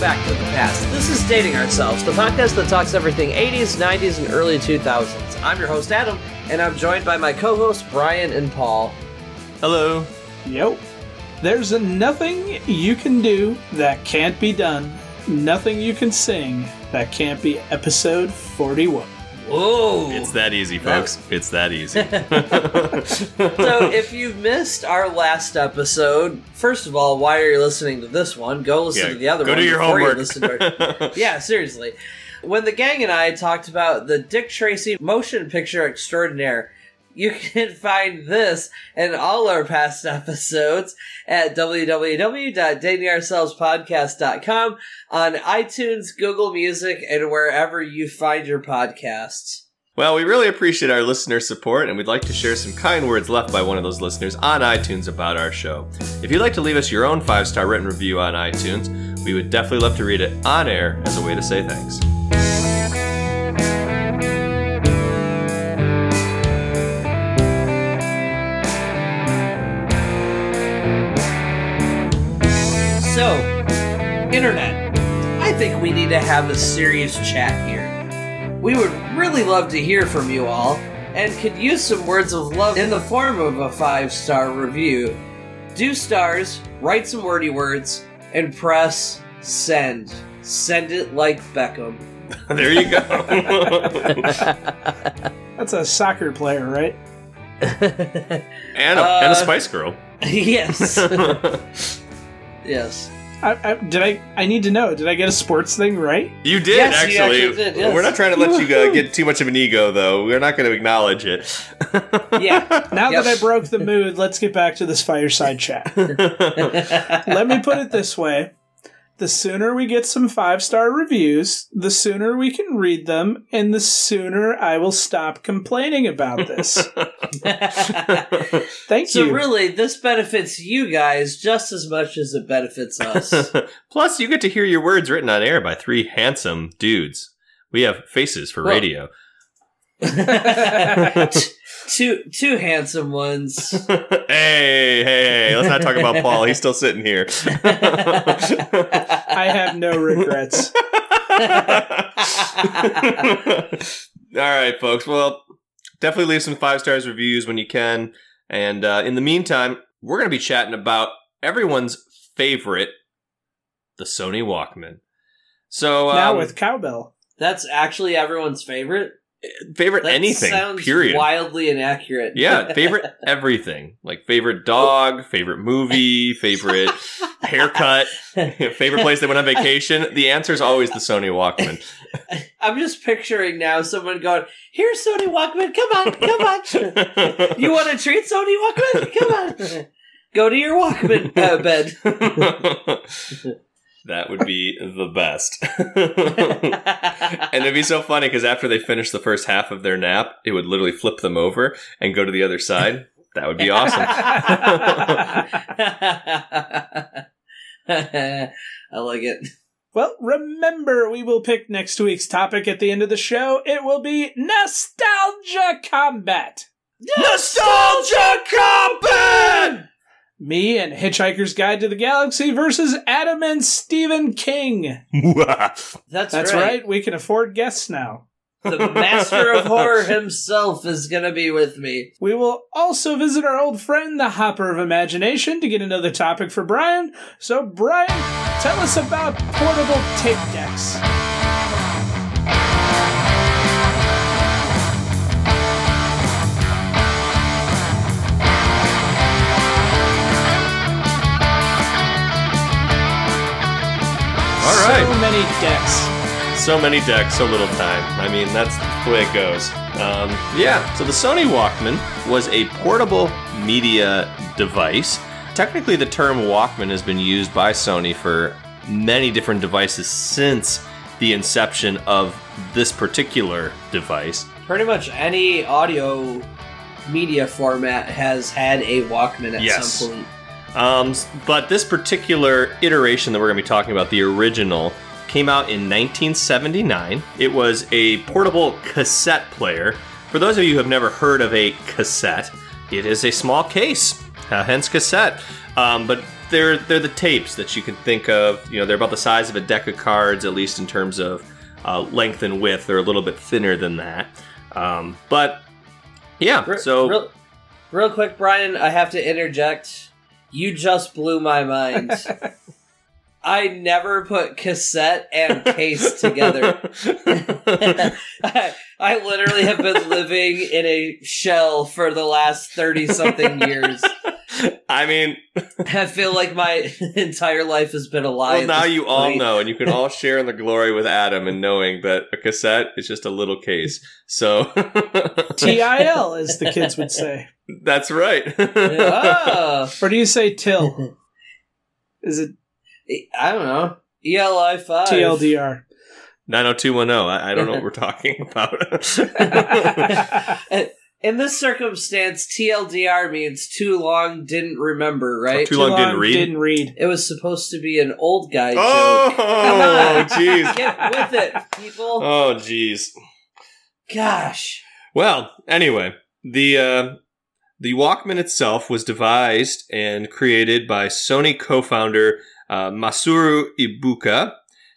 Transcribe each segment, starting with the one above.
welcome back to the past. This is Dating Ourselves, the podcast that talks everything 80s, 90s, and early 2000s. I'm your host, Adam, and I'm joined by my co hosts, Brian and Paul. Hello. Yep. There's a nothing you can do that can't be done. Nothing you can sing that can't be episode 41. Whoa! It's that easy, folks. It's that easy. so, if you've missed our last episode, first of all, why are you listening to this one? Go listen Yeah, to the other go one. do your you homework. to our- yeah, seriously. When the gang and I talked about the Dick Tracy motion picture extraordinaire, you can find this and all our past episodes at www.datingourselvespodcast.com on iTunes, Google Music, and wherever you find your podcasts. well, we really appreciate our listener support, and we'd like to share some kind words left by one of those listeners on iTunes about our show. If you'd like to leave us your own five star written review on iTunes, we would definitely love to read it on air as a way to say thanks. So, Internet, I think we need to have a serious chat here. We would really love to hear from you all and could use some words of love in the form of a five star review. Do stars, write some wordy words, and press send. Send it like Beckham. there you go. That's a soccer player, right? and, a, Uh, and a Spice Girl. yes. Yes. I, I, did I? I need to know. Did I get a sports thing right? You did Yes, you actually. actually did, yes. We're not trying to let you uh, get too much of an ego, though. We're not going to acknowledge it. Yeah. Now Yep. that I broke the mood, let's get back to this fireside chat. Let me put it this way. The sooner we get some five star reviews, the sooner we can read them, and the sooner I will stop complaining about this. Thank So you. So, really, this benefits you guys just as much as it benefits us. Plus, you get to hear your words written on air by three handsome dudes. We have faces for Well- radio. Two two handsome ones. hey, hey, hey, let's not talk about Paul. He's still sitting here. I have no regrets. All right, folks. Well, definitely leave some five stars reviews when you can. And uh, in the meantime, we're going to be chatting about everyone's favorite, the Sony Walkman. So, um, now with cowbell. That's actually everyone's favorite. Favorite That anything, sounds period. wildly inaccurate. Yeah, favorite everything. Like favorite dog, favorite movie, favorite haircut, favorite place they went on vacation. The answer is always the Sony Walkman. I'm just picturing now someone going, "Here's Sony Walkman. Come on, come on. You want a treat, Sony Walkman? Come on. Go to your Walkman uh, bed." That would be the best. and it'd be so funny because after they finish the first half of their nap, it would literally flip them over and go to the other side. That would be awesome. I like it. Well, remember, we will pick next week's topic at the end of the show. It will be Nostalgia Combat. Nostalgia Combat! Me and Hitchhiker's Guide to the Galaxy versus Adam and Stephen King. That's, That's right. right. We can afford guests now. The master of horror himself is going to be with me. We will also visit our old friend, the Hopper of Imagination, to get another topic for Brian. So, Brian, tell us about portable tape decks. Many decks. So many decks, so little time. I mean, that's the way it goes. Um, yeah, so the Sony Walkman was a portable media device. Technically, the term Walkman has been used by Sony for many different devices since the inception of this particular device. Pretty much any audio media format has had a Walkman at Yes. some point. Um, but this particular iteration that we're going to be talking about, the original, came out in 1979. It was a portable cassette player. For those of you who have never heard of a cassette, it is a small case, uh, hence cassette. Um, but they're they're the tapes that you can think of. You know, they're about the size of a deck of cards, at least in terms of uh, length and width. They're a little bit thinner than that. Um, but yeah, Re- so real, real quick, Brian, I have to interject. You just blew my mind. I never put cassette and case together. I, I literally have been living in a shell for the last 30 something years. I mean, I feel like my entire life has been a lie. well, now this you all know, and you can all share in the glory with Adam and knowing that a cassette is just a little case. So TIL, as the kids would say. that's right. Ah, Or do you say till? Is it I don't know. ELI 5. TLDR? 90210. I, I don't know what we're talking about. In this circumstance, TLDR means too long didn't remember, right? Too long didn't read? Didn't read. It was supposed to be an old guy joke. oh, jeez. Get with it, people. Oh, jeez. Gosh. Well, anyway, the uh, the Walkman itself was devised and created by Sony co-founder uh, Masaru Ibuka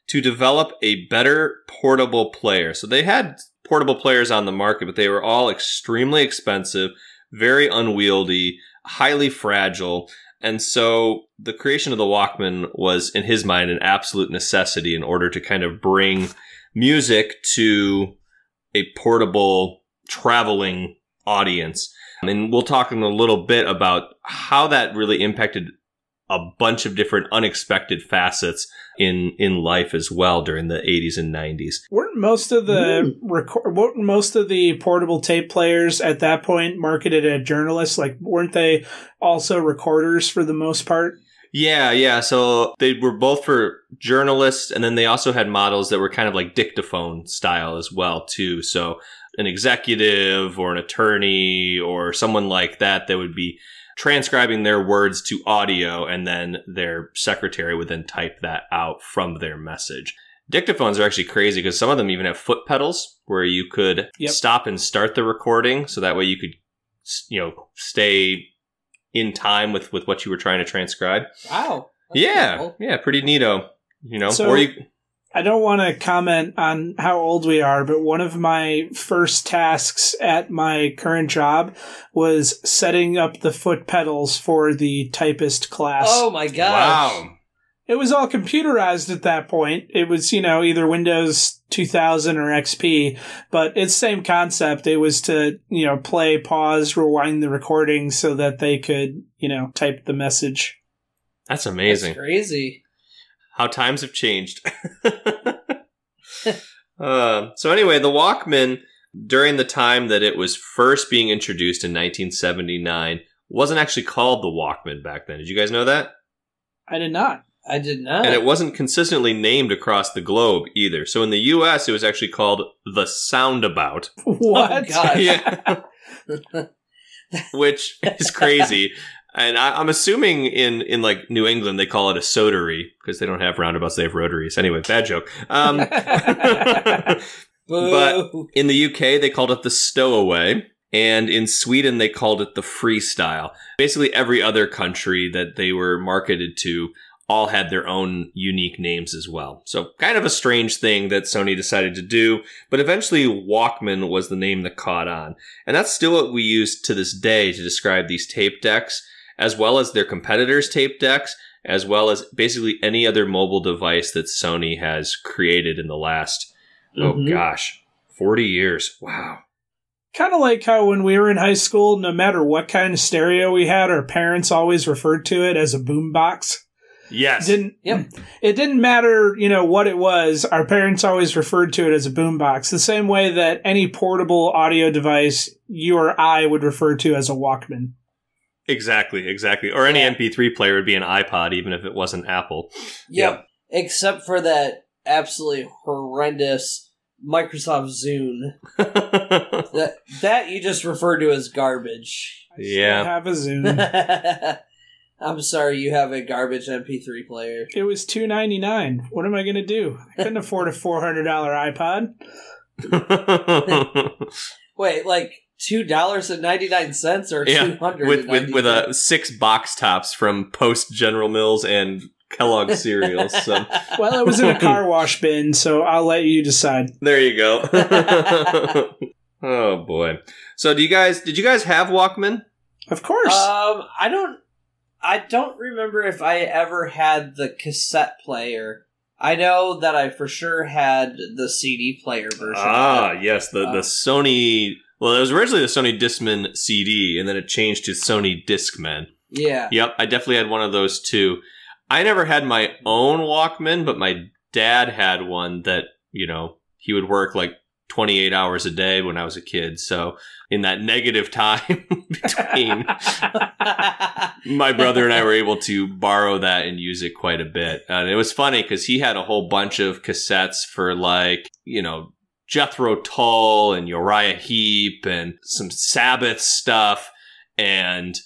to develop a better portable player. So they had portable players on the market, but they were all extremely expensive, very unwieldy, highly fragile. And so the creation of the Walkman was, in his mind, an absolute necessity in order to kind of bring music to a portable traveling audience. And we'll talk in a little bit about how that really impacted a bunch of different unexpected facets in in life as well during the 80s and 90s. Weren't most of the hmm. record, weren't most of the portable tape players at that point marketed at journalists? Like, weren't they also recorders for the most part? Yeah, yeah. So they were both for journalists, and then they also had models that were kind of like dictaphone style as well, too. So an executive or an attorney or someone like that that would be transcribing their words to audio, and then their secretary would then type that out from their message. Dictaphones are actually crazy because some of them even have foot pedals where you could Yep. stop and start the recording, so that way you could, you know, stay in time with with what you were trying to transcribe. Wow. Yeah, cool. yeah, pretty neato. You know, So- or you. I don't want to comment on how old we are, but one of my first tasks at my current job was setting up the foot pedals for the typist class. Oh my gosh. Wow. It was all computerized at that point. It was, you know, either Windows 2000 or XP, but it's same concept. It was to, you know, play, pause, rewind the recording so that they could, you know, type the message. That's That's amazing. crazy. How times have changed. uh, so anyway, the Walkman during the time that it was first being introduced in 1979 wasn't actually called the Walkman back then. Did you guys know that? I did not. I did not. And it wasn't consistently named across the globe either. So in the US, it was actually called the Soundabout. What? Oh, gosh. Yeah. which is crazy. And I, I'm assuming in, in like New England they call it a sodery because they don't have roundabouts; they have rotaries. Anyway, bad joke. Um, but in the UK they called it the stowaway, and in Sweden they called it the freestyle. Basically, every other country that they were marketed to all had their own unique names as well. So, kind of a strange thing that Sony decided to do, but eventually Walkman was the name that caught on. And that's still what we use to this day to describe these tape decks, as well as their competitors' tape decks, as well as basically any other mobile device that Sony has created in the last, oh Mhm. gosh, 40 years. Wow. kind of like how when we were in high school, no matter what kind of stereo we had, our parents always referred to it as a boombox. Yes. Didn't Yep. it didn't matter, you know, what it was. Our parents always referred to it as a boombox, the same way that any portable audio device you or I would refer to as a Walkman. Exactly, exactly. Or any Yeah. MP3 player would be an iPod, even if it wasn't Apple. Yep. Except for that absolutely horrendous Microsoft Zune. That that you just refer to as garbage. I still Yeah. have a Zune. I'm sorry you have a garbage MP3 player. it was two ninety nine. What am I gonna do? I couldn't afford a four hundred dollar iPod. Wait, like two dollars and ninety nine cents or Yeah, two hundred with with with a six box tops from Post General Mills and Kellogg cereals. So Well, it was in a car wash bin, so I'll let you decide. there you go. oh boy. So do you guys did you guys have Walkman? Of course. Um, I don't. I don't remember if I ever had the cassette player. I know that I for sure had the CD player version. Ah, yes, the Uh, the Sony. Well, it was originally the Sony Discman CD, and then it changed to Sony Discman. yeah. Yep, I definitely had one of those too. I never had my own Walkman, but my dad had one that you know he would work like 28 hours a day when I was a kid. So in that negative time between my brother and I were able to borrow that and use it quite a bit. And it was funny because he had a whole bunch of cassettes for like, you know, Jethro Tull and Uriah Heep and some Sabbath stuff. And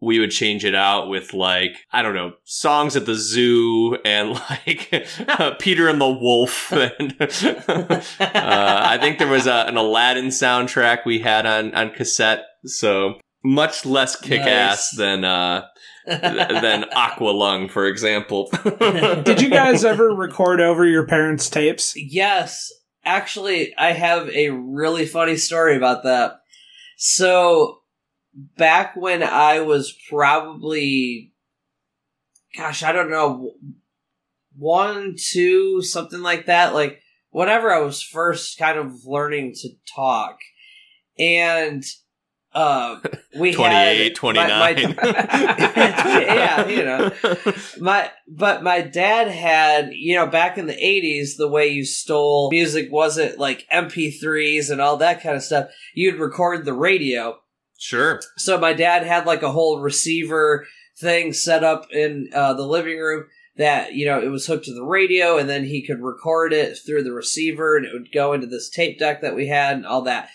we would change it out with like, I don't know, songs at the zoo and like Peter and the Wolf. And uh, I think there was a, an Aladdin soundtrack we had on, on cassette. So much less kick ass Nice. than, uh, than Aqualung, for example. Did you guys ever record over your parents' tapes? Yes, actually, I have a really funny story about that. So, back when I was probably, gosh, I don't know, one, two, something like that, like whenever I was first kind of learning to talk, and uh, we 28, had 29. my- my- yeah, you know my but my dad had you know back in the 80s the way you stole music wasn't like mp3s and all that kind of stuff you'd record the radio Sure. so my dad had like a whole receiver thing set up in uh, the living room that you know it was hooked to the radio and then he could record it through the receiver and it would go into this tape deck that we had and all that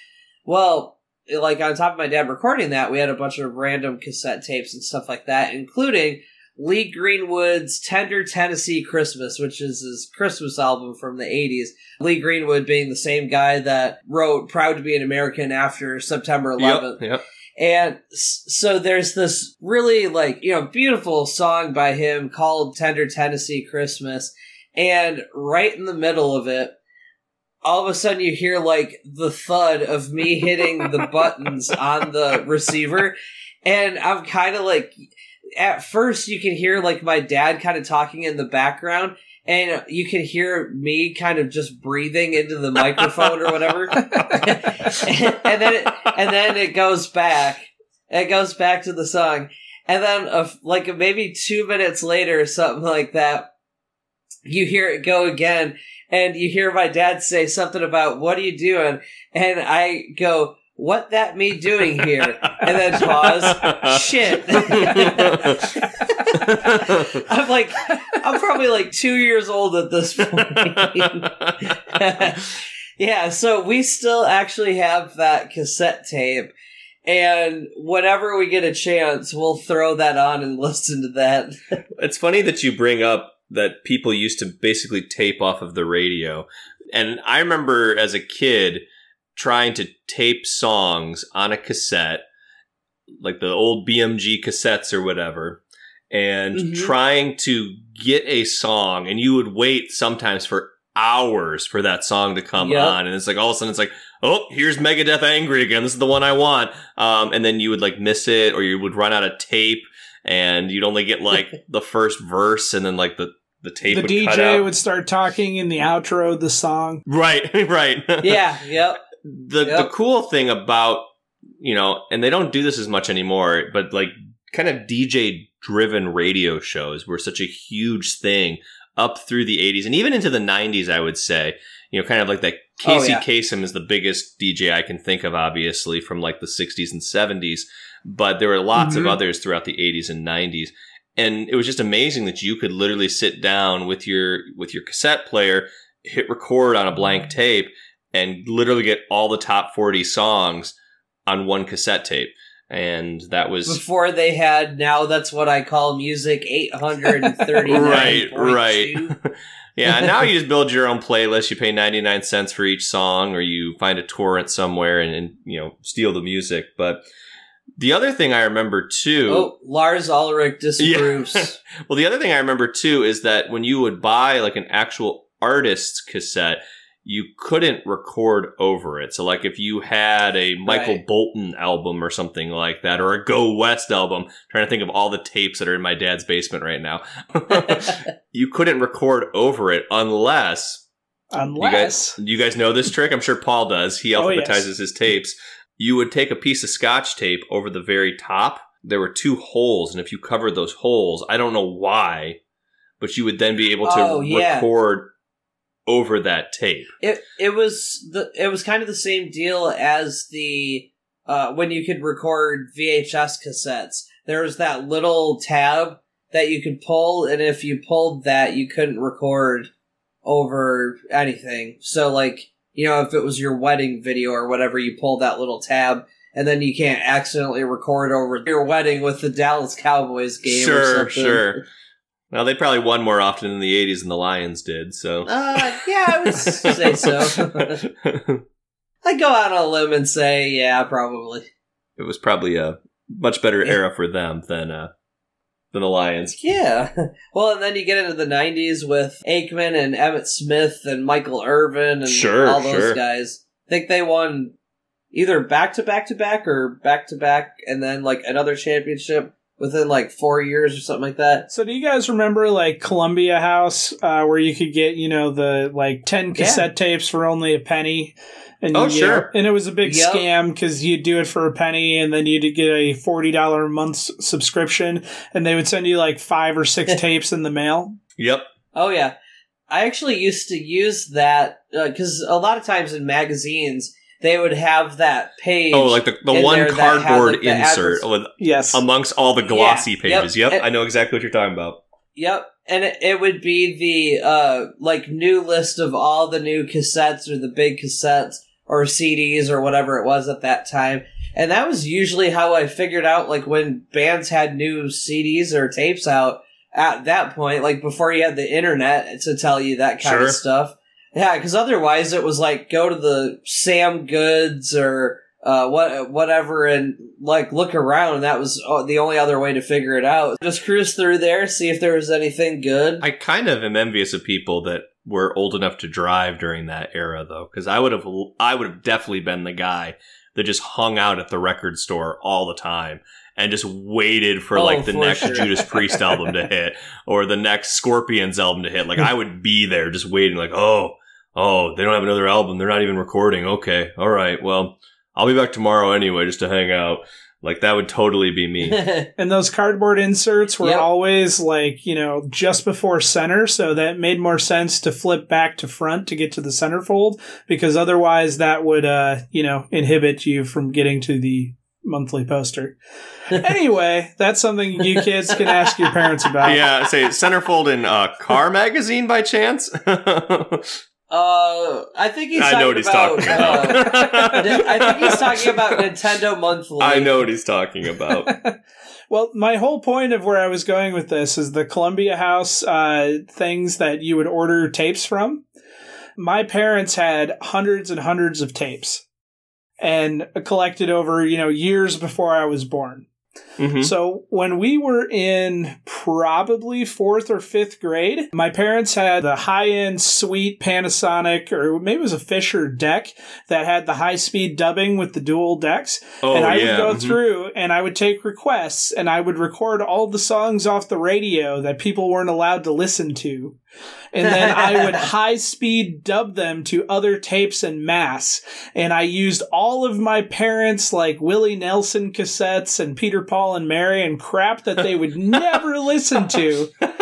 well like on top of my dad recording that we had a bunch of random cassette tapes and stuff like that including lee greenwood's tender tennessee christmas which is his christmas album from the 80s lee greenwood being the same guy that wrote proud to be an american after september 11th Yep. Yep. and so there's this really like, you know, beautiful song by him called Tender Tennessee Christmas. And right in the middle of it, all of a sudden you hear like the thud of me hitting the buttons on the receiver. And I'm kind of like, at first you can hear like my dad kind of talking in the background. And you can hear me kind of just breathing into the microphone or whatever. and, and then it, and then it goes back. It goes back to the song, and then uh, like maybe two minutes later, or something like that, you hear it go again, and you hear my dad say something about "What are you doing?" and I go, "What that me doing here?" and then pause. Shit. I'm like, I'm probably like two years old at this point. yeah, so we still actually have that cassette tape. And whenever we get a chance, we'll throw that on and listen to that. It's funny that you bring up that people used to basically tape off of the radio. And I remember as a kid trying to tape songs on a cassette, like the old BMG cassettes or whatever, and Mhm. trying to get a song. And you would wait sometimes for hours for that song to come Yep. on. And it's like all of a sudden it's like, oh, here's Megadeth Angry again. This is the one I want. Um, and then you would like miss it or you would run out of tape and you'd only get like the first verse and then like the, the tape The would cut DJ out. would start talking in the outro of the song. Right, right. yeah, yep. the the cool thing about you know, and they don't do this as much anymore, but like kind of DJ driven radio shows were such a huge thing up through the 80s and even into the 90s, I would say. You know, kind of like that. Oh, Casey yeah. Kasem is the biggest DJ I can think of, obviously, from like the 60s and 70s. But there were lots Mhm. of others throughout the 80s and 90s. And it was just amazing that you could literally sit down with your with your cassette player, hit record on a blank mm. tape, and literally get all the top 40 songs on one cassette tape. and that was Before they had now that's what I call music 839. right, right. yeah, now you just build your own playlist. You pay 99 cents for each song or you find a torrent somewhere and, and you know, steal the music. But the other thing I remember too Oh, Lars Ulrich disapproves. Well, the other thing I remember too is that when you would buy like an actual artist's cassette, you couldn't record over it. So, like if you had a Michael Right. Bolton album or something like that, or a Go West album, trying to think of all the tapes that are in my dad's basement right now, you couldn't record over it unless you Unless guys, you guys know this trick. I'm sure Paul does. He Oh, yes. alphabetizes his tapes. You would take a piece of scotch tape over the very top. There were two holes, and if you covered those holes, I don't know why, but you would then be able to Oh, yeah. record over that tape. It it was the it was kind of the same deal as the uh, when you could record VHS cassettes. There was that little tab that you could pull, and if you pulled that, you couldn't record over anything. So, like you know, if it was your wedding video or whatever, you pull that little tab, and then you can't accidentally record over your wedding with the Dallas Cowboys game. or Sure, something. sure. Well, they probably won more often in the 80s than the Lions did, so. Uh, yeah, I would say so. I go out on a limb and say, yeah, probably. it was probably a much better era for them than uh, than the Lions. Yeah. Well, and then you get into the '90s with Aikman and Emmitt Smith and Michael Irvin and Sure, all those sure. guys. I think they won either back to back to back or back to back, and then like another championship within like four years or something like that. So do you guys remember like Columbia House, uh, where you could get you know the like ten cassette tapes for only a penny? And Oh, you- sure. and it was a big Yep. scam because you'd do it for a penny, and then you'd get a forty dollar a month subscription, and they would send you like five or six tapes in the mail. Yep. Oh yeah, I actually used to use that because a lot of times in magazines they would have that page. Oh, like the, the one there had, cardboard like, the insert adverts- with Yes, amongst all the glossy Yeah, pages. yep. Yep, And- I know exactly what you're talking about. Yep, and it, it would be the uh like new list of all the new cassettes or the big cassettes or CDs or whatever it was at that time. And that was usually how I figured out like when bands had new CDs or tapes out at that point, like before you had the internet to tell you that kind Sure. of stuff. Yeah, because otherwise it was like go to the Sam Goods or uh, what whatever and like look around. And that was uh, the only other way to figure it out. Just cruise through there, see if there was anything good. I kind of am envious of people that were old enough to drive during that era, though, because I would have, I would have definitely been the guy that just hung out at the record store all the time and just waited for Oh, like the for next sure. Judas Priest album to hit or the next Scorpions album to hit. Like I would be there just waiting, like, oh, oh, they don't have another album. They're not even recording. Okay, all right, well, I'll be back tomorrow anyway, just to hang out. Like that would totally be me. and those cardboard inserts were Yep. always like you know just before center, so that made more sense to flip back to front to get to the centerfold because otherwise that would uh you know inhibit you from getting to the monthly poster. anyway, that's something you kids can ask your parents about. yeah, say centerfold in uh, Car Magazine by chance. Uh, I think he's. I know what he's talking uh, about. I think he's talking about Nintendo Monthly. I know what he's talking about. Well, my whole point of where I was going with this is the Columbia House uh, things that you would order tapes from. My parents had hundreds and hundreds of tapes and collected over, you know, years before I was born. Mhm. So when we were in probably fourth or fifth grade, my parents had the high end sweet Panasonic, or maybe it was a Fisher deck that had the high speed dubbing with the dual decks Oh and I yeah. would go mhm. through and I would take requests and I would record all the songs off the radio that people weren't allowed to listen to. And then I would high speed dub them to other tapes en mass. And I used all of my parents' like Willie Nelson cassettes and Peter, Paul, and Mary and crap that they would never listen to.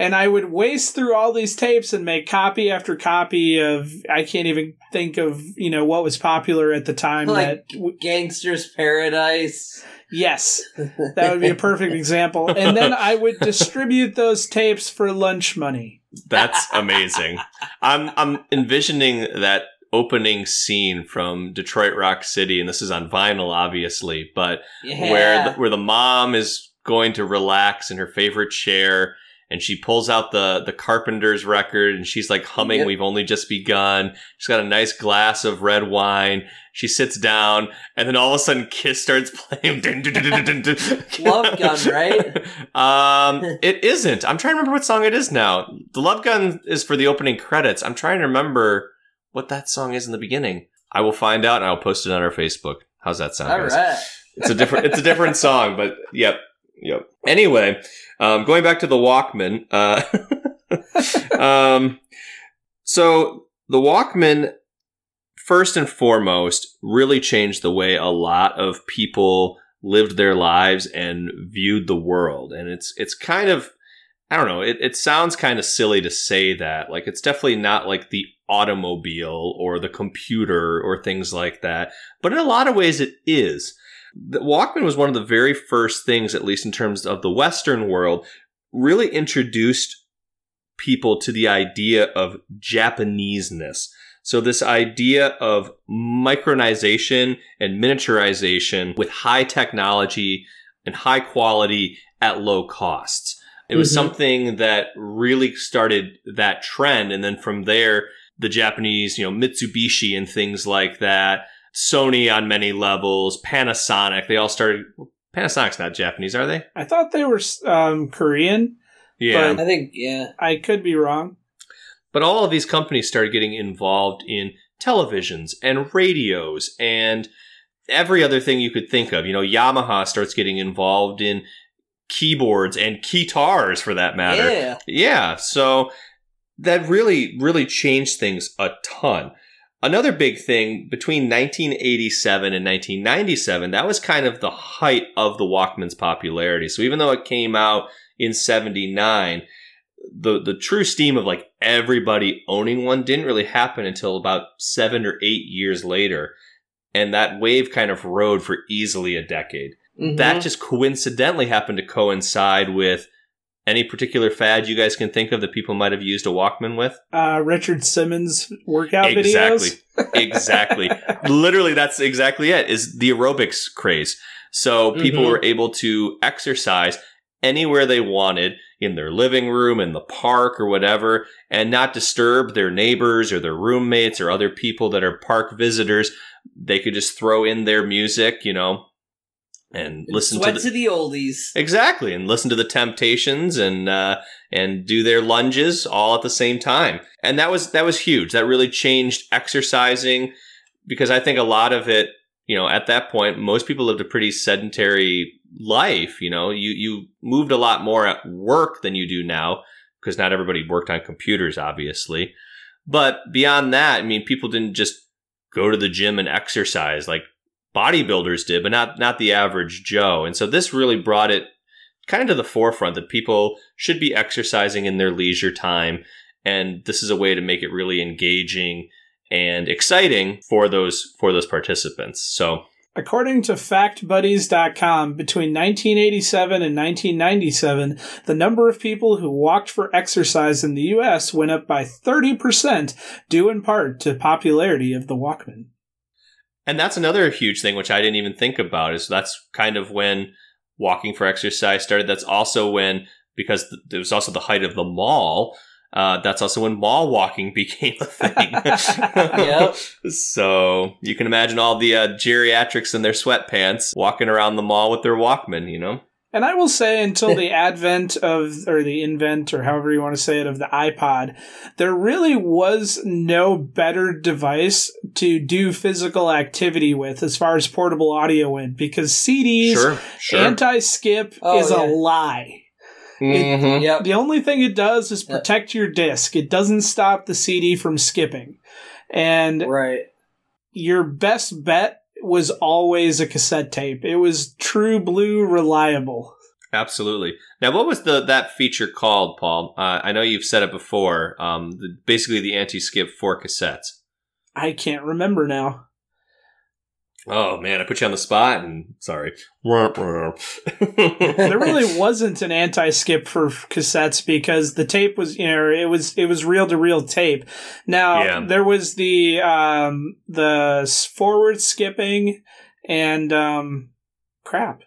And I would waste through all these tapes and make copy after copy of, I can't even think of, you know, what was popular at the time Like that Gangster's Paradise. Yes, that would be a perfect example. And then I would distribute those tapes for lunch money. That's amazing. I'm I'm envisioning that opening scene from Detroit Rock City, and this is on vinyl, obviously, but Yeah. where the, where the mom is going to relax in her favorite chair and she pulls out the the carpenter's record and she's like humming Yep. we've only just begun she's got a nice glass of red wine she sits down and then all of a sudden kiss starts playing. Love Gun, right? um it isn't i'm trying to remember what song it is now the love gun is for the opening credits i'm trying to remember what that song is in the beginning i will find out and i'll post it on our facebook how's that sound All guys? right. it's a different it's a different song but yep yep anyway um going back to the walkman uh um so the walkman first and foremost really changed the way a lot of people lived their lives and viewed the world and it's it's kind of i don't know it, it sounds kind of silly to say that like it's definitely not like the automobile or the computer or things like that but in a lot of ways it is the Walkman was one of the very first things, at least in terms of the Western world, really introduced people to the idea of Japaneseness. So this idea of micronization and miniaturization with high technology and high quality at low costs. It was Mhm. something that really started that trend. And then from there, the Japanese, you know, Mitsubishi and things like that, Sony on many levels, Panasonic, they all started. Panasonic's not Japanese, are they? I thought they were um, Korean. Yeah. I think, yeah. I could be wrong. But all of these companies started getting involved in televisions and radios and every other thing you could think of. You know, Yamaha starts getting involved in keyboards and guitars for that matter. Yeah. Yeah, so that really, really changed things a ton. Another big thing between 1987 and 1997, that was kind of the height of the Walkman's popularity. So even though it came out in 79, the, the true steam of like everybody owning one didn't really happen until about seven or eight years later. And that wave kind of rode for easily a decade Mhm. that just coincidentally happened to coincide with any particular fad you guys can think of that people might have used a Walkman with? Uh, Richard Simmons workout exactly. videos. exactly. exactly. Literally, that's exactly it, is the aerobics craze. So people Mhm. were able to exercise anywhere they wanted in their living room, in the park, or whatever, and not disturb their neighbors or their roommates or other people that are park visitors. They could just throw in their music, you know, and listen to to the, the, oldies. Exactly, and listen to the Temptations and uh, and do their lunges all at the same time, and that was that was huge. That really changed exercising because I think a lot of it, you know, at that point, most people lived a pretty sedentary life. You know, you you moved a lot more at work than you do now because not everybody worked on computers, obviously. But beyond that, I mean, people didn't just go to the gym and exercise like bodybuilders did, but not not the average Joe. And so this really brought it kind of to the forefront that people should be exercising in their leisure time, and this is a way to make it really engaging and exciting for those for those participants. So According to FactBuddies.com, between 1987 and 1997, the number of people who walked for exercise in the U.S. went up by 30%, due in part to popularity of the Walkman. And that's another huge thing, which I didn't even think about, is that's kind of when walking for exercise started. That's also when, because th- it was also the height of the mall, uh, that's also when mall walking became a thing. Yep. So you can imagine all the uh, geriatrics in their sweatpants walking around the mall with their Walkman, you know? And I will say, until the advent of, or the invent, or however you want to say it, of the iPod, there really was no better device to do physical activity with as far as portable audio went, because CDs, Sure, sure. anti skip, Oh, is yeah. a lie. Mhm. Yep. The only thing it does is Yep. protect your disc. It doesn't stop the CD from skipping. And Right. your best bet was always a cassette tape. It was true blue reliable. Absolutely. Now, what was the that feature called, Paul? Uh, I know you've said it before. Um, the, basically, the anti-skip for cassettes. I can't remember now. Oh man, I put you on the spot and sorry. there really wasn't an anti-skip for cassettes because the tape was you know it was it was reel to reel tape. Now Yeah. there was the um the forward skipping and um crap.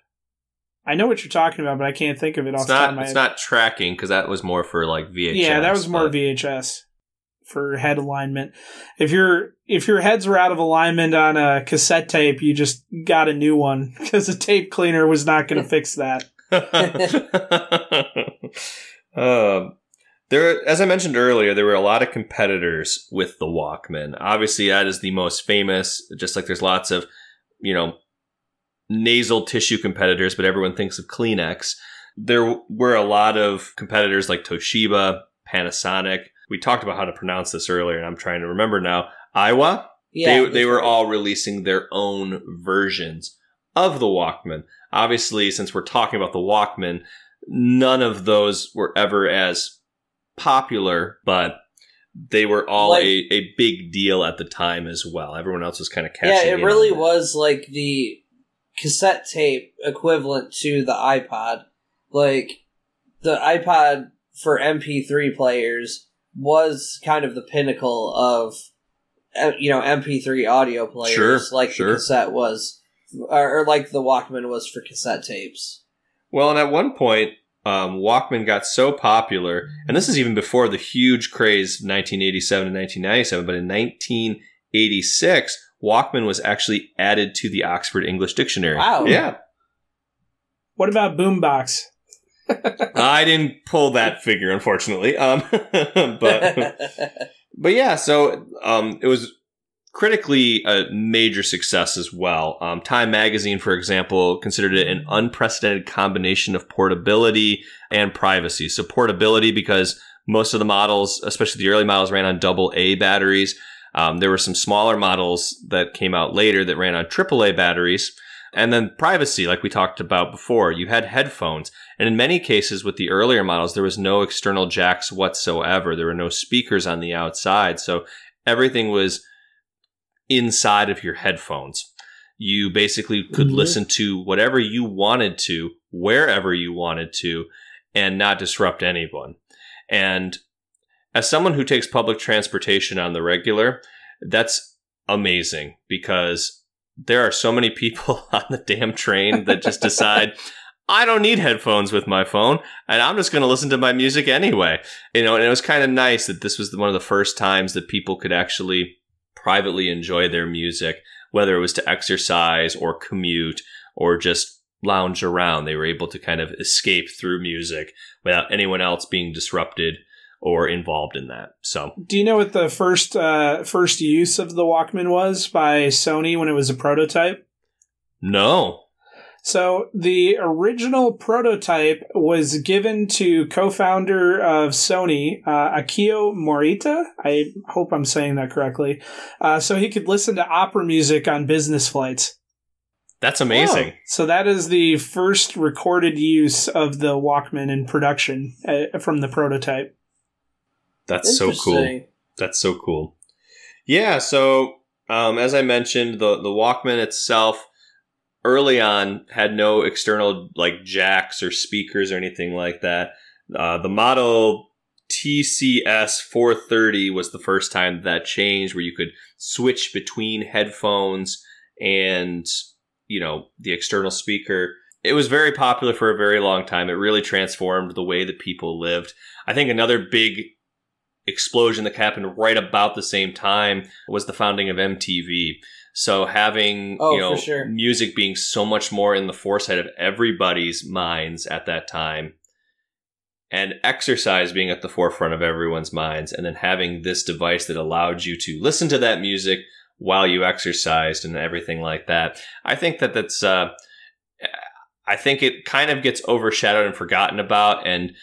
I know what you're talking about, but I can't think of it off It's the top not of my it's head. not tracking because that was more for like VHS. yeah, that was more but- VHS for head alignment. If your if your heads were out of alignment on a cassette tape, you just got a new one because the tape cleaner was not going to fix that. um, there, as I mentioned earlier, there were a lot of competitors with the Walkman. Obviously, that is the most famous. Just like there's lots of, you know, nasal tissue competitors, but everyone thinks of Kleenex. There were a lot of competitors like Toshiba, Panasonic. We talked about how to pronounce this earlier, and I'm trying to remember now. Aiwa. Yeah, they they were right. all releasing their own versions of the Walkman. Obviously, since we're talking about the Walkman, none of those were ever as popular, but they were all Like- a, a big deal at the time as well. Everyone else was kind of catching. Yeah, it really was like the cassette tape equivalent to the iPod. Like the iPod for MP3 players was kind of the pinnacle of uh, you know MP3 audio players, Sure, like sure. the cassette was, or, or like the Walkman was for cassette tapes. Well, and at one point, um, Walkman got so popular, and this is even before the huge craze 1987 to 1997, but in 1986, Walkman was actually added to the Oxford English Dictionary. Wow. Yeah. What about Boombox? I didn't pull that figure, unfortunately. Um, but but yeah, so um, it was critically a major success as well. Um, Time Magazine, for example, considered it an unprecedented combination of portability and privacy. So portability because most of the models, especially the early models, ran on double A batteries. Um, there were some smaller models that came out later that ran on AAA batteries. And then privacy, like we talked about before, you had headphones. And in many cases with the earlier models, there was no external jacks whatsoever. There were no speakers on the outside. So everything was inside of your headphones. You basically could Mhm. listen to whatever you wanted to, wherever you wanted to, and not disrupt anyone. And as someone who takes public transportation on the regular, that's amazing because there are so many people on the damn train that just decide I don't need headphones with my phone and I'm just going to listen to my music anyway. You know, and it was kind of nice that this was one of the first times that people could actually privately enjoy their music, whether it was to exercise or commute or just lounge around. They were able to kind of escape through music without anyone else being disrupted or involved in that. So, Do you know what the first uh, first use of the Walkman was by Sony when it was a prototype? no. So the original prototype was given to co-founder of Sony, uh, Akio Morita. I hope I'm saying that correctly. Uh, so he could listen to opera music on business flights. That's amazing. So that is the first recorded use of the Walkman in production uh, from the prototype. That's so cool. That's so cool. Yeah, so um, as I mentioned, the the Walkman itself early on had no external like jacks or speakers or anything like that. Uh, the model TCS 430 was the first time that changed, where you could switch between headphones and you know the external speaker. It was very popular for a very long time. It really transformed the way that people lived. I think another big explosion that happened right about the same time was the founding of MTV. So having Oh, you know sure. music being so much more in the foresight of everybody's minds at that time and exercise being at the forefront of everyone's minds and then having this device that allowed you to listen to that music while you exercised and everything like that. I think that that's uh I think it kind of gets overshadowed and forgotten about and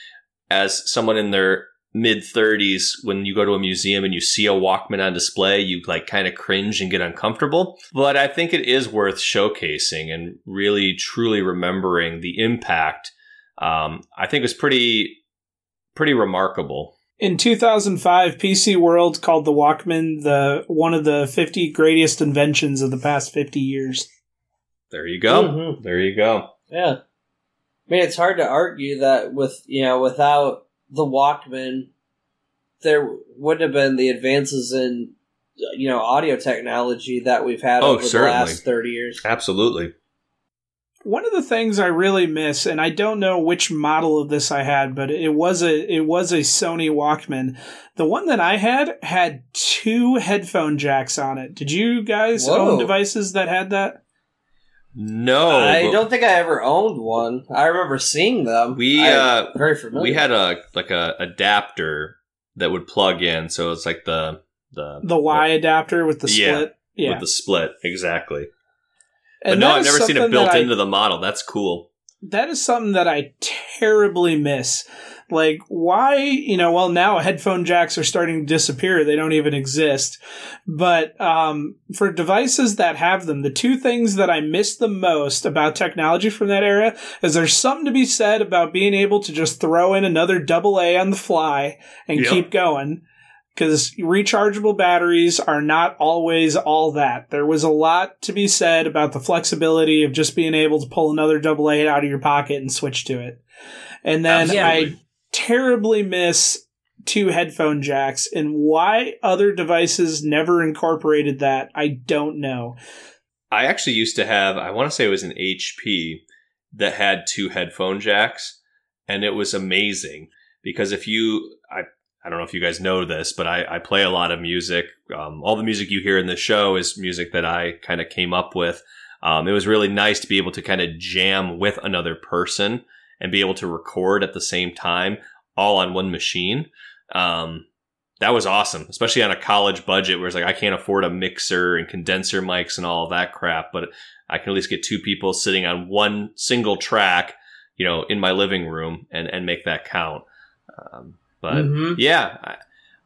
as someone in their mid 30s when you go to a museum and you see a walkman on display you like kind of cringe and get uncomfortable but i think it is worth showcasing and really truly remembering the impact um, i think it's pretty pretty remarkable In 2005, PC World called the Walkman the one of the 50 greatest inventions of the past 50 years. There you go. Mhm. There you go. Yeah. I mean, it's hard to argue that with, you know, without the Walkman, there wouldn't have been the advances in, you know, audio technology that we've had Oh, over certainly. the last 30 years. Absolutely. One of the things I really miss, and I don't know which model of this I had, but it was a it was a Sony Walkman. The one that I had had two headphone jacks on it. Did you guys Whoa. own devices that had that? No, I but don't think I ever owned one. I remember seeing them. We, I- uh, very familiar. we had a like a adapter that would plug in, so it's like the the The Y adapter with the Yeah, split. Yeah, with the split exactly. But And no, I've never seen it built I- into the model. That's cool. that is something that I terribly miss. Like, why, you know, well, now headphone jacks are starting to disappear. They don't even exist. But um, for devices that have them, the two things that I miss the most about technology from that era is there's something to be said about being able to just throw in another double A on the fly and Yep. keep going. Because rechargeable batteries are not always all that. There was a lot to be said about the flexibility of just being able to pull another double A out of your pocket and switch to it. And then I Absolutely. Terribly miss two headphone jacks and why other devices never incorporated that i don't know I actually used to have, I want to say it was an HP that had two headphone jacks, and it was amazing because if you, I, I don't know if you guys know this, but I, I play a lot of music. Um, all the music you hear in the show is music that I kind of came up with. Um, it was really nice to be able to kind of jam with another person and be able to record at the same time, all on one machine. Um, that was awesome, especially on a college budget where it's like I can't afford a mixer and condenser mics and all that crap, but I can at least get two people sitting on one single track, you know, in my living room and and make that count. Um, but Mhm. yeah, I,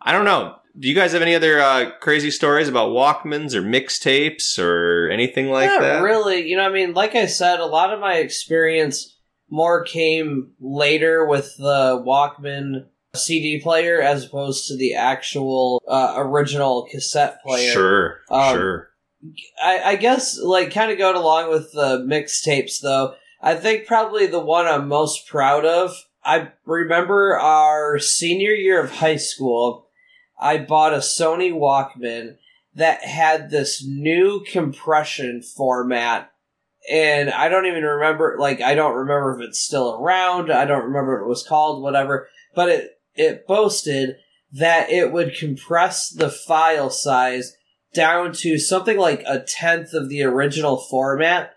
I don't know. Do you guys have any other uh, crazy stories about Walkmans or mixtapes or anything like Not that? really. You know, I mean, like I said, a lot of my experience more came later with the Walkman CD player as opposed to the actual uh, original cassette player. Sure, Um, sure. I, I guess, like, kind of going along with the mixtapes, though, I think probably the one I'm most proud of. I remember our senior year of high school, I bought a Sony Walkman that had this new compression format. And I don't even remember, like, I don't remember if it's still around. I don't remember what it was called, whatever. But it, it boasted that it would compress the file size down to something like a tenth of the original format.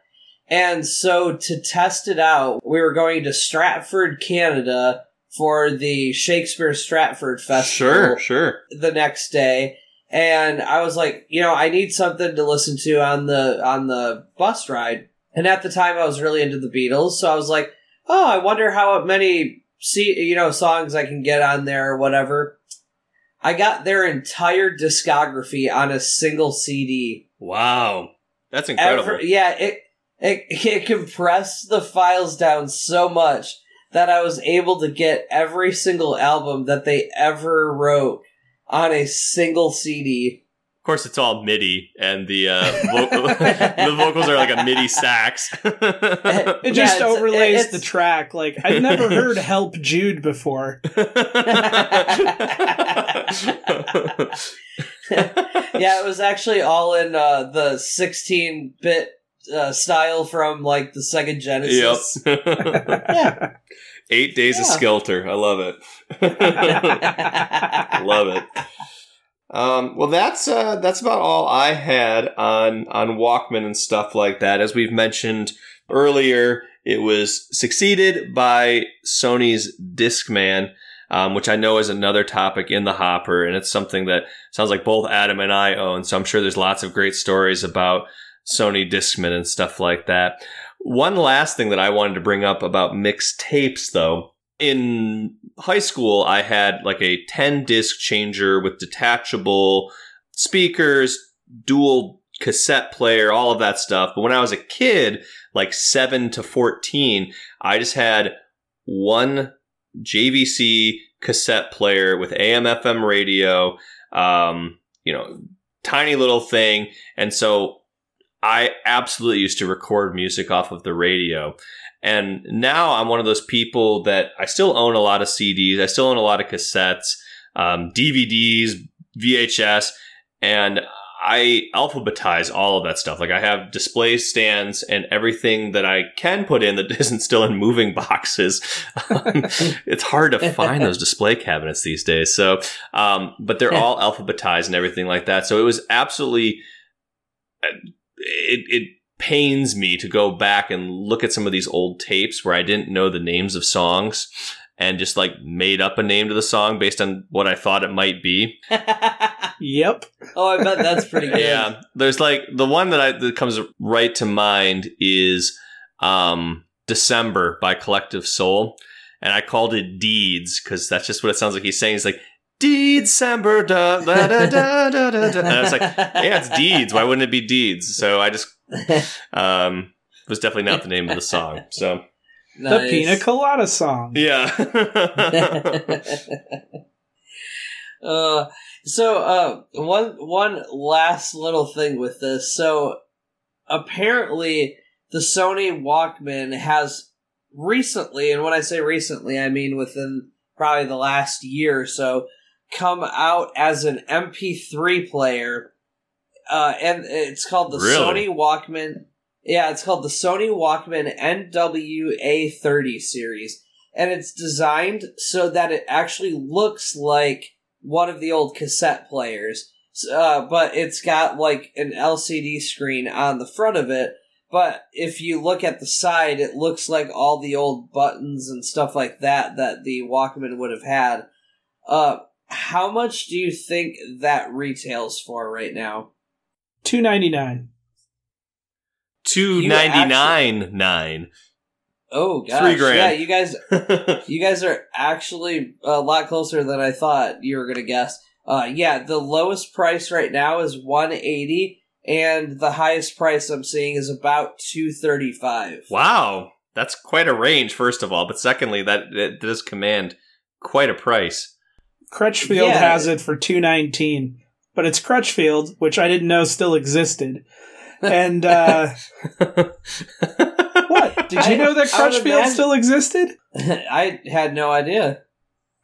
And so to test it out, we were going to Stratford, Canada for the Shakespeare Stratford Festival Sure, sure. the next day. And I was like, you know, I need something to listen to on the on the bus ride. And at the time I was really into the Beatles, so I was like, oh, I wonder how many see you know songs I can get on there or whatever. I got their entire discography on a single CD. Wow, that's incredible. Ever, yeah, it, it it compressed the files down so much that I was able to get every single album that they ever wrote on a single CD. Of course, it's all MIDI, and the uh, vocal, the vocals are like a MIDI sax. it just it's- overlays it's- the track like i've never heard help jude before yeah, it was actually all in uh, the 16 bit uh, style from like the Sega Genesis. yep. Yeah. Eight days of Skelter. I love it. love it. Um, well, that's uh, that's about all I had on on Walkman and stuff like that. As we've mentioned earlier, it was succeeded by Sony's Discman, um, which I know is another topic in the hopper, and it's something that sounds like both Adam and I own. So I'm sure there's lots of great stories about Sony Discman and stuff like that. One last thing that I wanted to bring up about mixed tapes, though. In high school, I had like a 10 disc changer with detachable speakers, dual cassette player, all of that stuff. But when I was a kid, like 7 to 14, I just had one JVC cassette player with AM FM radio. Um, you know, tiny little thing, and so I absolutely used to record music off of the radio. And now I'm one of those people that I still own a lot of CDs. I still own a lot of cassettes, um, DVDs, VHS, and I alphabetize all of that stuff. Like I have display stands and everything that I can put in that isn't still in moving boxes. It's hard to find those display cabinets these days. So, um, but they're all alphabetized and everything like that. So it was absolutely, uh, it, it pains me to go back and look at some of these old tapes where I didn't know the names of songs and just like made up a name to the song based on what I thought it might be. Yep. oh, I bet that's pretty good. yeah, there's like the one that I that comes right to mind is um December by Collective Soul, and I called it Deeds because that's just what it sounds like he's saying. He's like December da da da da da da, da. and I was like, yeah, it's Deeds. Why wouldn't it be Deeds? So I just um was definitely not the name of the song. So The Nice. Pina Colada song. yeah. uh, so uh, one one last little thing with this. So apparently, the Sony Walkman has recently, and when I say recently, I mean within probably the last year or so, come out as an MP3 player, uh, and it's called the Really? Sony Walkman. Yeah, it's called the Sony Walkman NWA30 series and it's designed so that it actually looks like one of the old cassette players. Uh, but it's got like an LCD screen on the front of it. But if you look at the side, it looks like all the old buttons and stuff like that that the Walkman would have had. Uh, how much do you think that retails for right now? Two ninety You nine nine. Oh gosh, Three grand. yeah, you guys You guys are actually a lot closer than I thought you were gonna guess. Uh, yeah, the lowest price right now is one eighty, and the highest price I'm seeing is about two thirty five. Wow, that's quite a range. First of all, but secondly, that, that does command quite a price. Crutchfield Yeah. has it for two nineteen, but it's Crutchfield, which I didn't know still existed. And uh, what? Did you I- know that Crutchfield imagine- still existed? I had no idea.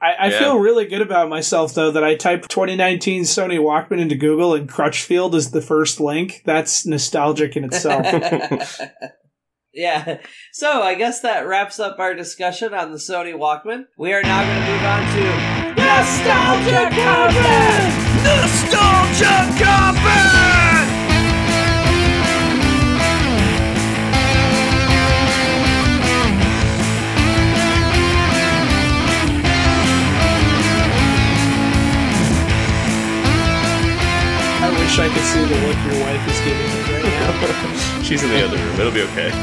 I, I Yeah. feel really good about myself though that I typed 2019 Sony Walkman into Google and Crutchfield is the first link. That's nostalgic in itself. yeah. So I guess that wraps up our discussion on the Sony Walkman. We are now going to move on to nostalgia combat. Nostalgia Carpet! I wish I could see the look your wife is giving me right now. She's in the other room. It'll be okay.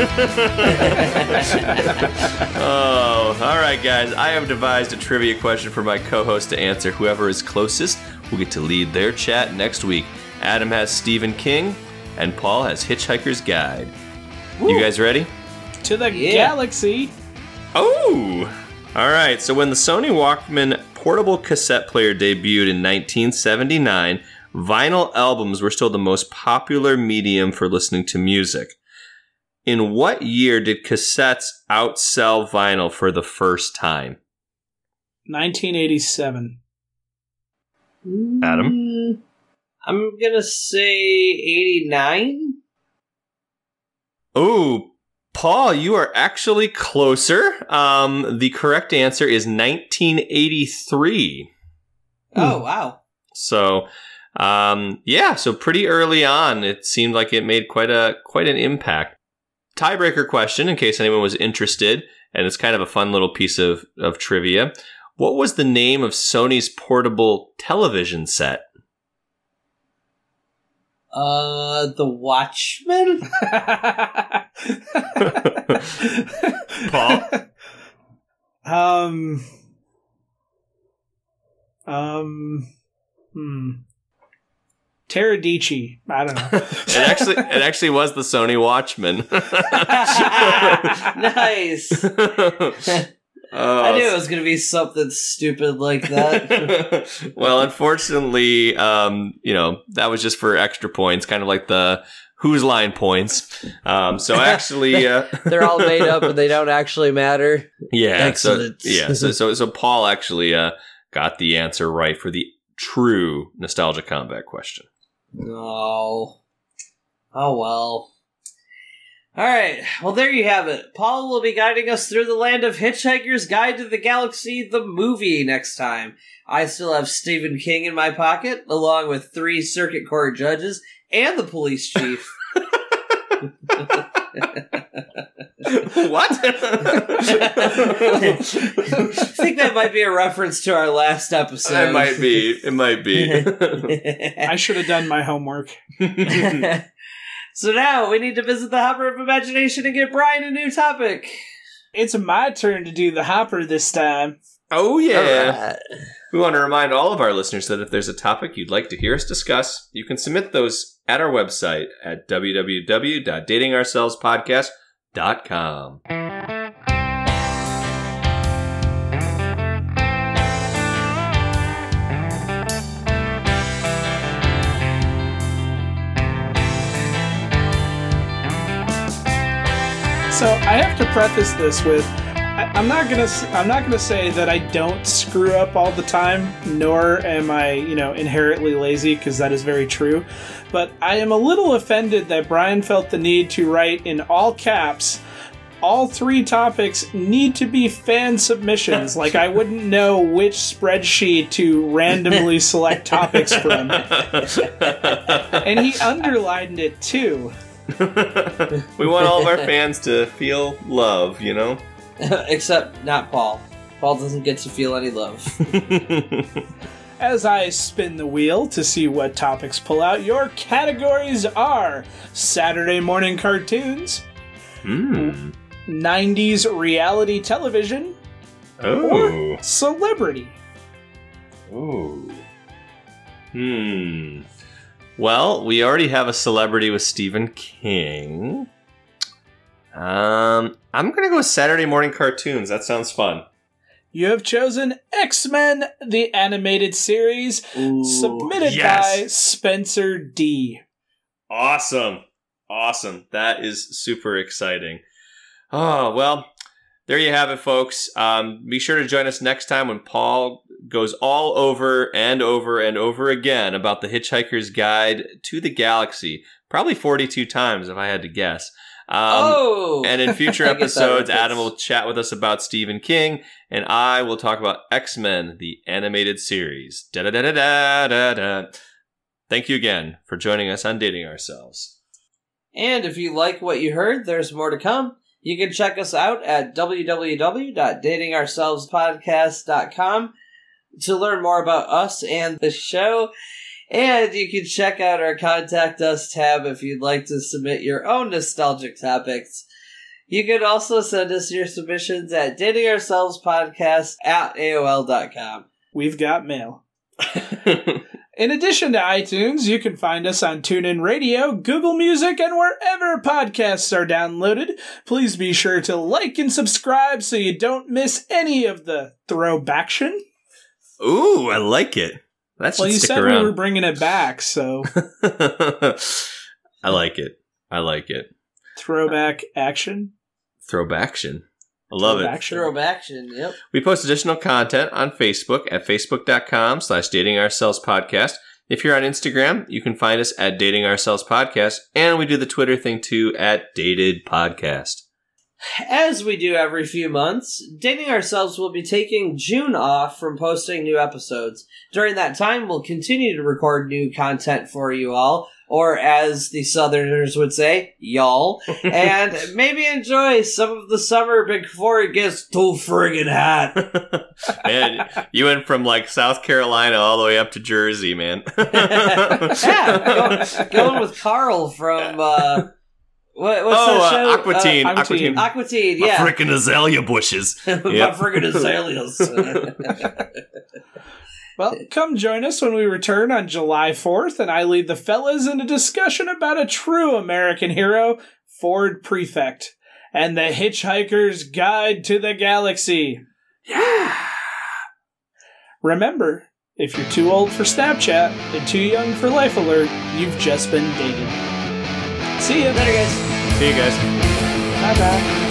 oh, all right, guys. I have devised a trivia question for my co-host to answer. Whoever is closest will get to lead their chat next week. Adam has Stephen King, and Paul has Hitchhiker's Guide. You guys ready? to the Yeah. galaxy. Oh! All right, so when the Sony Walkman portable cassette player debuted in 1979, vinyl albums were still the most popular medium for listening to music. In what year did cassettes outsell vinyl for the first time? 1987. Adam? Mm, I'm going to say 89. Oh, Paul, you are actually closer. Um, the correct answer is 1983. Oh, wow. So, um, yeah, so pretty early on, it seemed like it made quite a quite an impact. Tiebreaker question, in case anyone was interested, and it's kind of a fun little piece of of trivia. What was the name of Sony's portable television set? Uh, The Watchman. Paul? um. Um. Hmm. Teradici. I don't know. It actually it actually was the Sony Watchman. nice. I knew it was going to be something stupid like that. well, unfortunately, um, you know, that was just for extra points, kind of like the whose line points. Um, so actually, uh, They're all made up and they don't actually matter. yeah, Excellent. so yeah, so, so so Paul actually uh, got the answer right for the true nostalgia combat question. No. Oh well. Alright, well there you have it. Paul will be guiding us through the land of Hitchhiker's Guide to the Galaxy, the movie, next time. I still have Stephen King in my pocket, along with three circuit court judges and the police chief. what? I think that might be a reference to our last episode. it might be. It might be. I should have done my homework. so now we need to visit the Hopper of Imagination and get Brian a new topic. It's my turn to do the hopper this time. oh yeah. Alright. We want to remind all of our listeners that if there's a topic you'd like to hear us discuss, you can submit those at our website at www.datingourselvespodcast.com. So I have to preface this with I, I'm not gonna s- I'm not gonna say that I don't screw up all the time, nor am I you know inherently lazy because that is very true. But I am a little offended that Brian felt the need to write in all caps. All three topics need to be fan submissions. like I wouldn't know which spreadsheet to randomly select topics from, and he underlined it too. we want all of our fans to feel love, you know? Except not Paul. Paul doesn't get to feel any love. As I spin the wheel to see what topics pull out, your categories are Saturday morning cartoons, Hmm. 90s reality television, Oh. celebrity. Ooh. Hmm. Well, we already have a celebrity with Stephen King. Um, I'm gonna go with Saturday morning cartoons. That sounds fun. You have chosen X Men, the animated series, Ooh. submitted yes. by Spencer D. Awesome. Awesome. That is super exciting. Oh, well, there you have it, folks. Um, be sure to join us next time when Paul goes all over and over and over again about the Hitchhiker's Guide to the Galaxy. Probably 42 times, if I had to guess. Um, oh! and in future I get that episodes. Adam will chat with us about Stephen King, and I will talk about X Men, the animated series. Da da da da da da da. Thank you again for joining us on Dating Ourselves. And if you like what you heard, there's more to come. You can check us out at www.datingourselvespodcast.com to learn more about us and the show. And you can check out our Contact Us tab if you'd like to submit your own nostalgic topics. You can also send us your submissions at datingourselvespodcast at AOL.com. We've got mail. In addition to iTunes, you can find us on TuneIn Radio, Google Music, and wherever podcasts are downloaded. Please be sure to like and subscribe so you don't miss any of the throwbaction. Ooh, I like it. That Well, you stick said we were bringing it back, so I like it. I like it. throwback action. Throwbaction. I love it. Throwbaction. Throwbaction, yep. We post additional content on Facebook at facebook.com slash dating ourselves podcast. If you're on Instagram, you can find us at dating ourselves podcast. And we do the Twitter thing too at dated podcast. As we do every few months, Dating Ourselves will be taking June off from posting new episodes. During that time, we'll continue to record new content for you all, or as the Southerners would say, y'all, and maybe enjoy some of the summer before it gets too friggin' hot. man, you went from like South Carolina all the way up to Jersey, man. yeah, go, going with Carl from, uh, what, what's oh, that show? uh, Aqua Teen. Uh, Aqua Teen. Aquatine. Aqua Teen, My yeah. Freaking azalea bushes. My freaking azaleas. Well, come join us when we return on July 4th, and I lead the fellas in a discussion about a true American hero, Ford Prefect, and the Hitchhiker's Guide to the Galaxy. Yeah. Remember, if you're too old for Snapchat and too young for Life Alert, you've just been dated. See you. Later, guys. See you guys. Bye bye.